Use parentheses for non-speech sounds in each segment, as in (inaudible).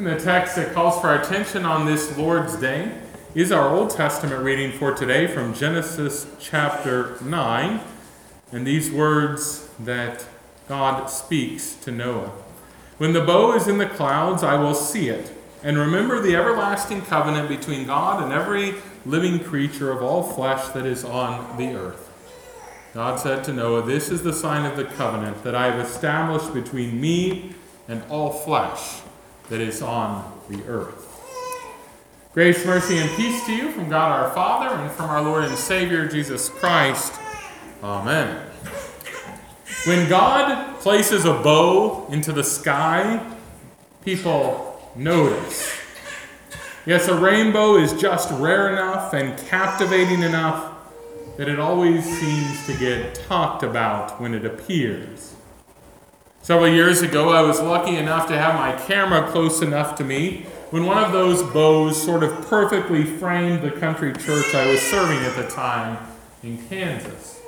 And the text that calls for our attention on this Lord's Day is our Old Testament reading for today from Genesis chapter 9, and these words that God speaks to Noah. When the bow is in the clouds, I will see it, and remember the everlasting covenant between God and every living creature of all flesh that is on the earth. God said to Noah, This is the sign of the covenant that I have established between me and all flesh that is on the earth. Grace, mercy, and peace to you from God our Father and from our Lord and Savior Jesus Christ. Amen. When God places a bow into the sky, people notice. Yes, a rainbow is just rare enough and captivating enough that it always seems to get talked about when it appears. Several years ago, I was lucky enough to have my camera close enough to me when one of those bows sort of perfectly framed the country church I was serving at the time in Kansas.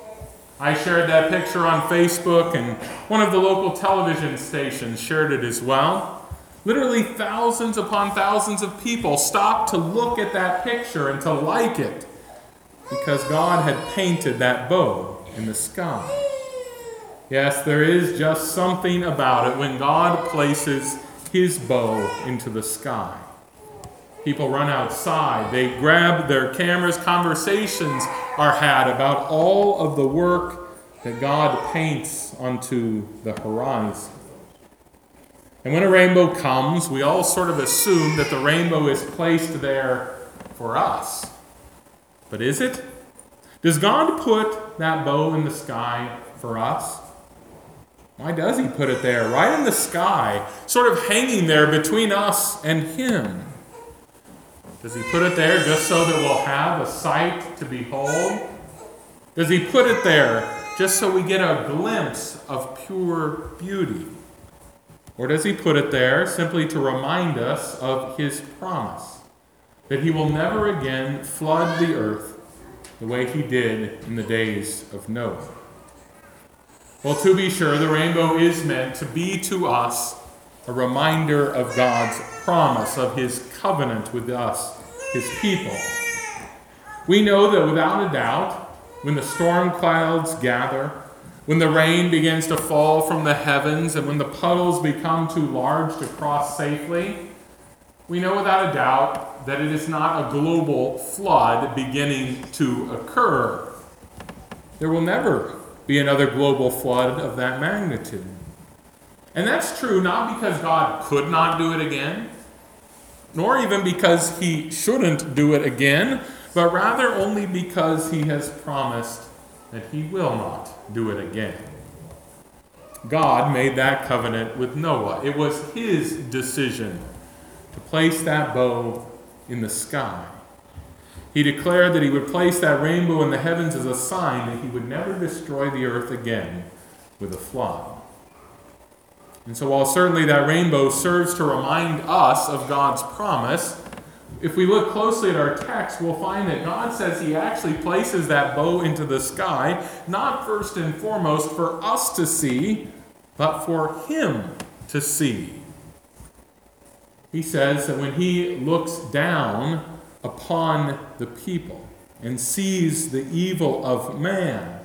I shared that picture on Facebook, and one of the local television stations shared it as well. Literally, thousands upon thousands of people stopped to look at that picture and to like it because God had painted that bow in the sky. Yes, there is just something about it when God places his bow into the sky. People run outside, they grab their cameras, conversations are had about all of the work that God paints onto the horizon. And when a rainbow comes, we all sort of assume that the rainbow is placed there for us. But is it? Does God put that bow in the sky for us? Why does he put it there, right in the sky, sort of hanging there between us and him? Does he put it there just so that we'll have a sight to behold? Does he put it there just so we get a glimpse of pure beauty? Or does he put it there simply to remind us of his promise that he will never again flood the earth the way he did in the days of Noah? Well, to be sure, the rainbow is meant to be to us a reminder of God's promise, of his covenant with us, his people. We know that without a doubt, when the storm clouds gather, when the rain begins to fall from the heavens, and when the puddles become too large to cross safely, we know without a doubt that it is not a global flood beginning to occur. There will never be another global flood of that magnitude. And that's true not because God could not do it again, nor even because he shouldn't do it again, but rather only because he has promised that he will not do it again. God made that covenant with Noah. It was his decision to place that bow in the sky. He declared that he would place that rainbow in the heavens as a sign that he would never destroy the earth again with a flood. And so, while certainly that rainbow serves to remind us of God's promise, if we look closely at our text, we'll find that God says He actually places that bow into the sky, not first and foremost for us to see, but for Him to see. He says that when He looks down, upon the people and sees the evil of man.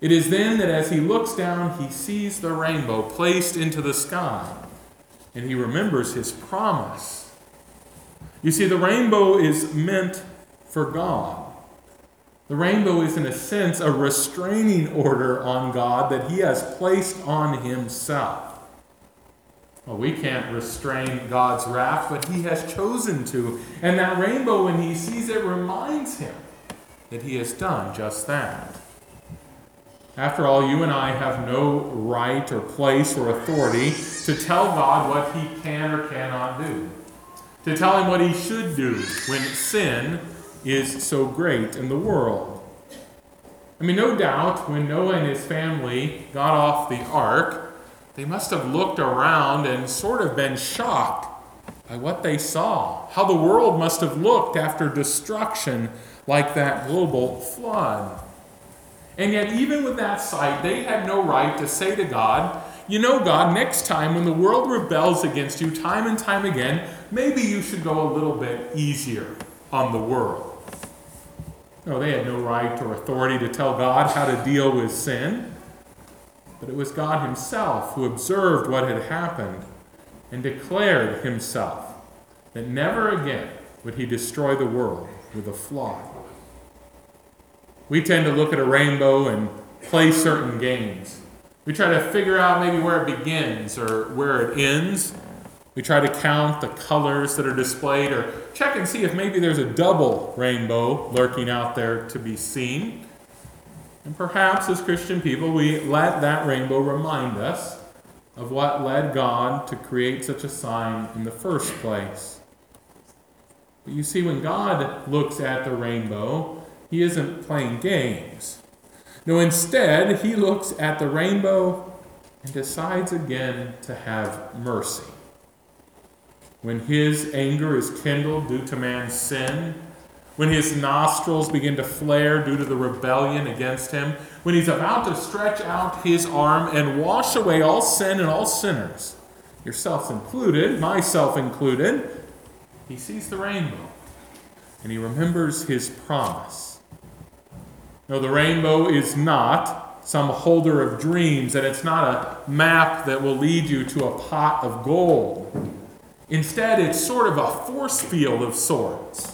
It is then that as he looks down, he sees the rainbow placed into the sky and he remembers his promise. You see, the rainbow is meant for God. The rainbow is, in a sense, a restraining order on God that he has placed on himself. Well, we can't restrain God's wrath, but He has chosen to. And that rainbow, when He sees it, reminds Him that He has done just that. After all, you and I have no right or place or authority to tell God what He can or cannot do, to tell Him what He should do when sin is so great in the world. I mean, no doubt when Noah and his family got off the ark, they must have looked around and sort of been shocked by what they saw, how the world must have looked after destruction like that global flood. And yet, even with that sight, they had no right to say to God, You know, God, next time when the world rebels against you time and time again, maybe you should go a little bit easier on the world. No, they had no right or authority to tell God how to deal with sin. But it was God Himself who observed what had happened and declared Himself that never again would He destroy the world with a flood. We tend to look at a rainbow and play certain games. We try to figure out maybe where it begins or where it ends. We try to count the colors that are displayed or check and see if maybe there's a double rainbow lurking out there to be seen. And perhaps as Christian people, we let that rainbow remind us of what led God to create such a sign in the first place. But you see, when God looks at the rainbow, he isn't playing games. No, instead, he looks at the rainbow and decides again to have mercy. When his anger is kindled due to man's sin, when his nostrils begin to flare due to the rebellion against him, when he's about to stretch out his arm and wash away all sin and all sinners, yourself included, myself included, he sees the rainbow and he remembers his promise. No, the rainbow is not some holder of dreams, and it's not a map that will lead you to a pot of gold. Instead, it's sort of a force field of sorts,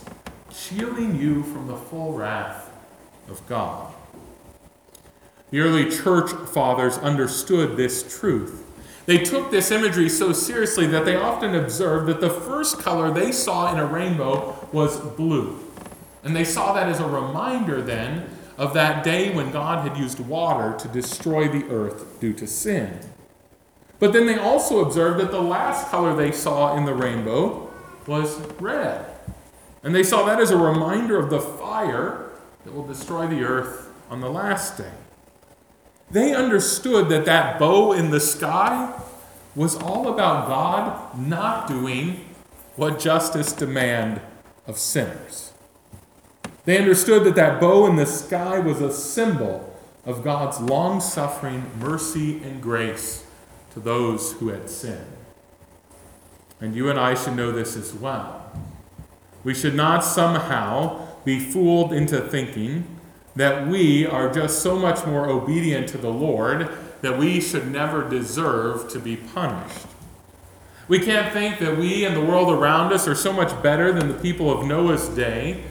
shielding you from the full wrath of God. The early church fathers understood this truth. They took this imagery so seriously that they often observed that the first color they saw in a rainbow was blue. And they saw that as a reminder then of that day when God had used water to destroy the earth due to sin. But then they also observed that the last color they saw in the rainbow was red. And they saw that as a reminder of the fire that will destroy the earth on the last day. They understood that that bow in the sky was all about God not doing what justice demand of sinners. They understood that that bow in the sky was a symbol of God's long suffering mercy and grace to those who had sinned. And you and I should know this as well. We should not somehow be fooled into thinking that we are just so much more obedient to the Lord that we should never deserve to be punished. We can't think that we and the world around us are so much better than the people of Noah's day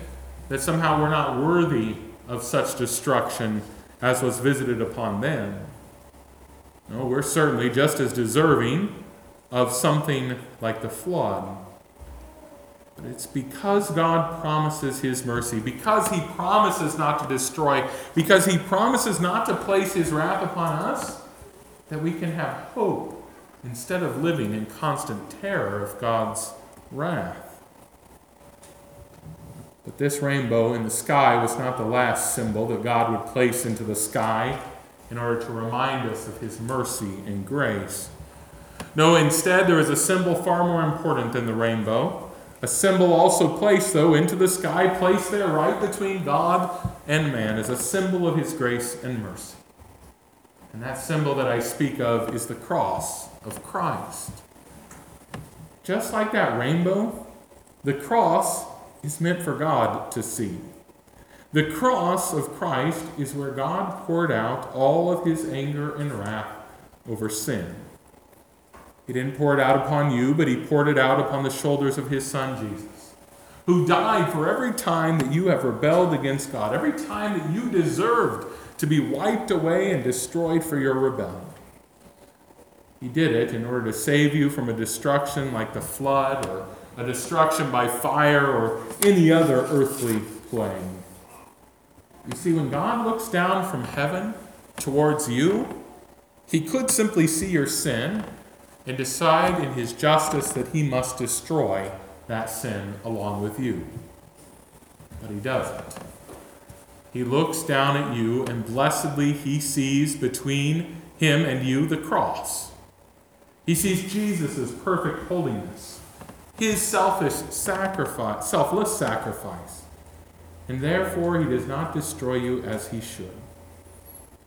that somehow we're not worthy of such destruction as was visited upon them. No, we're certainly just as deserving of something like the flood. But it's because God promises His mercy, because He promises not to destroy, because He promises not to place His wrath upon us, that we can have hope instead of living in constant terror of God's wrath. But this rainbow in the sky was not the last symbol that God would place into the sky in order to remind us of his mercy and grace. No, instead, there is a symbol far more important than the rainbow. A symbol also placed, though, into the sky, placed there right between God and man, as a symbol of his grace and mercy. And that symbol that I speak of is the cross of Christ. Just like that rainbow, the cross is meant for God to see. The cross of Christ is where God poured out all of his anger and wrath over sin. He didn't pour it out upon you, but he poured it out upon the shoulders of his son Jesus, who died for every time that you have rebelled against God, every time that you deserved to be wiped away and destroyed for your rebellion. He did it in order to save you from a destruction like the flood or a destruction by fire or any other earthly plague. You see, when God looks down from heaven towards you, he could simply see your sin and decide in his justice that he must destroy that sin along with you. But he doesn't. He looks down at you, and blessedly he sees between him and you the cross. He sees Jesus' perfect holiness his selfish sacrifice, selfless sacrifice. And therefore, he does not destroy you as he should.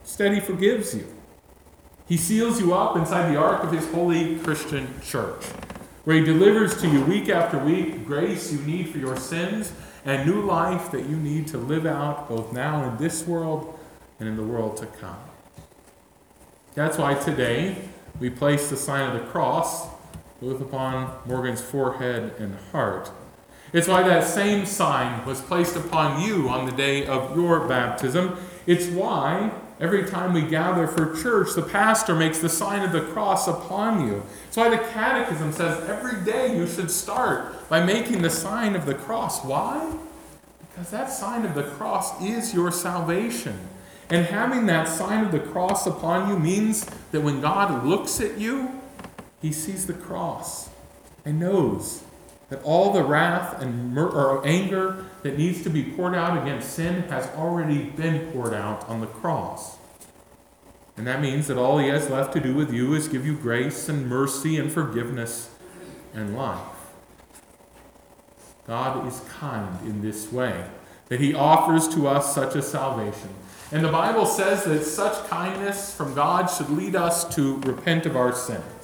Instead, he forgives you. He seals you up inside the ark of his holy Christian church, where he delivers to you week after week grace you need for your sins and new life that you need to live out both now in this world and in the world to come. That's why today we place the sign of the cross both upon Morgan's forehead and heart. It's why that same sign was placed upon you on the day of your baptism. It's why every time we gather for church, the pastor makes the sign of the cross upon you. That's why the Catechism says every day you should start by making the sign of the cross. Why? Because that sign of the cross is your salvation. And having that sign of the cross upon you means that when God looks at you, he sees the cross and knows that all the wrath and mur- or anger that needs to be poured out against sin has already been poured out on the cross. And that means that all he has left to do with you is give you grace and mercy and forgiveness and life. God is kind in this way, that he offers to us such a salvation. And the Bible says that such kindness from God should lead us to repent of our sins.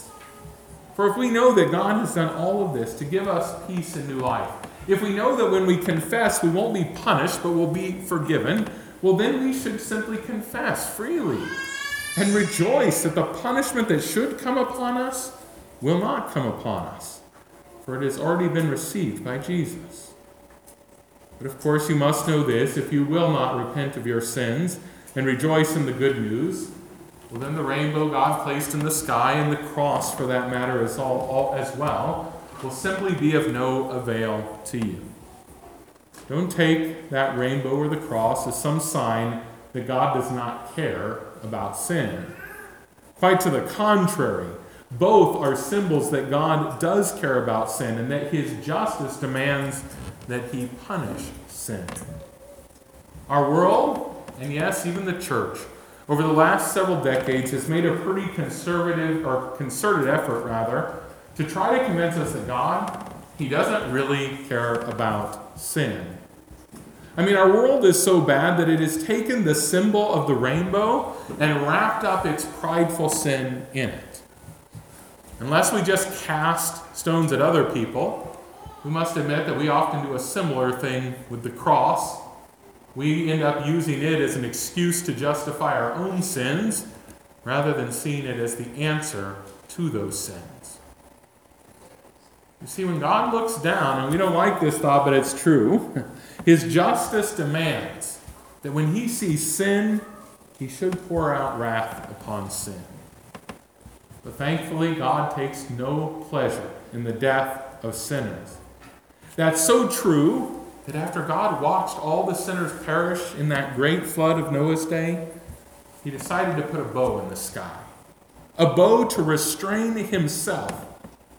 For if we know that God has done all of this to give us peace and new life, if we know that when we confess we won't be punished but will be forgiven, well, then we should simply confess freely and rejoice that the punishment that should come upon us will not come upon us, for it has already been received by Jesus. But of course, you must know this if you will not repent of your sins and rejoice in the good news, well, then the rainbow God placed in the sky and the cross, for that matter, as, all, all, as well, will simply be of no avail to you. Don't take that rainbow or the cross as some sign that God does not care about sin. Quite to the contrary, both are symbols that God does care about sin and that his justice demands that he punish sin. Our world, and yes, even the church, over the last several decades has made a pretty conservative or concerted effort rather to try to convince us that God he doesn't really care about sin. I mean, our world is so bad that it has taken the symbol of the rainbow and wrapped up its prideful sin in it. Unless we just cast stones at other people, we must admit that we often do a similar thing with the cross we end up using it as an excuse to justify our own sins rather than seeing it as the answer to those sins. You see, when God looks down, and we don't like this thought, but it's true, (laughs) his justice demands that when he sees sin, he should pour out wrath upon sin. But thankfully, God takes no pleasure in the death of sinners. That's so true that after God watched all the sinners perish in that great flood of Noah's day, he decided to put a bow in the sky. A bow to restrain himself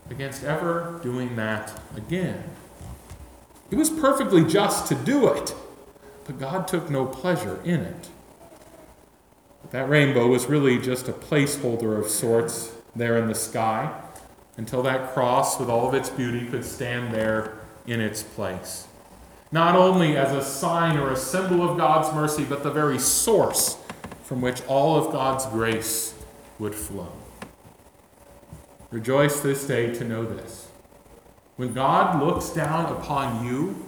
against ever doing that again. It was perfectly just to do it, but God took no pleasure in it. But that rainbow was really just a placeholder of sorts there in the sky until that cross with all of its beauty could stand there in its place not only as a sign or a symbol of God's mercy, but the very source from which all of God's grace would flow. Rejoice this day to know this. When God looks down upon you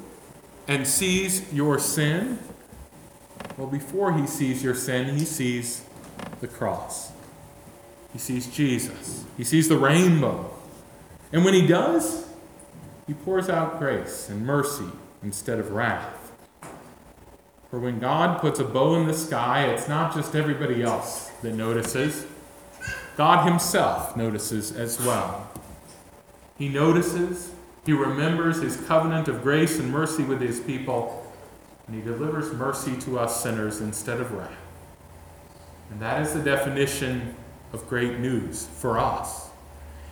and sees your sin, well, before he sees your sin, he sees the cross. He sees Jesus. He sees the rainbow. And when he does, he pours out grace and mercy instead of wrath. For when God puts a bow in the sky, it's not just everybody else that notices, God Himself notices as well. He notices, He remembers His covenant of grace and mercy with His people, and He delivers mercy to us sinners instead of wrath. And that is the definition of great news for us.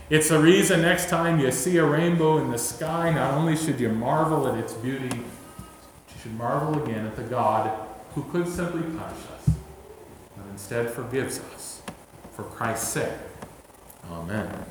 It's the reason next time you see a rainbow in the sky, not only should you marvel at its beauty, you should marvel again at the God who could simply punish us, but instead forgives us for Christ's sake. Amen.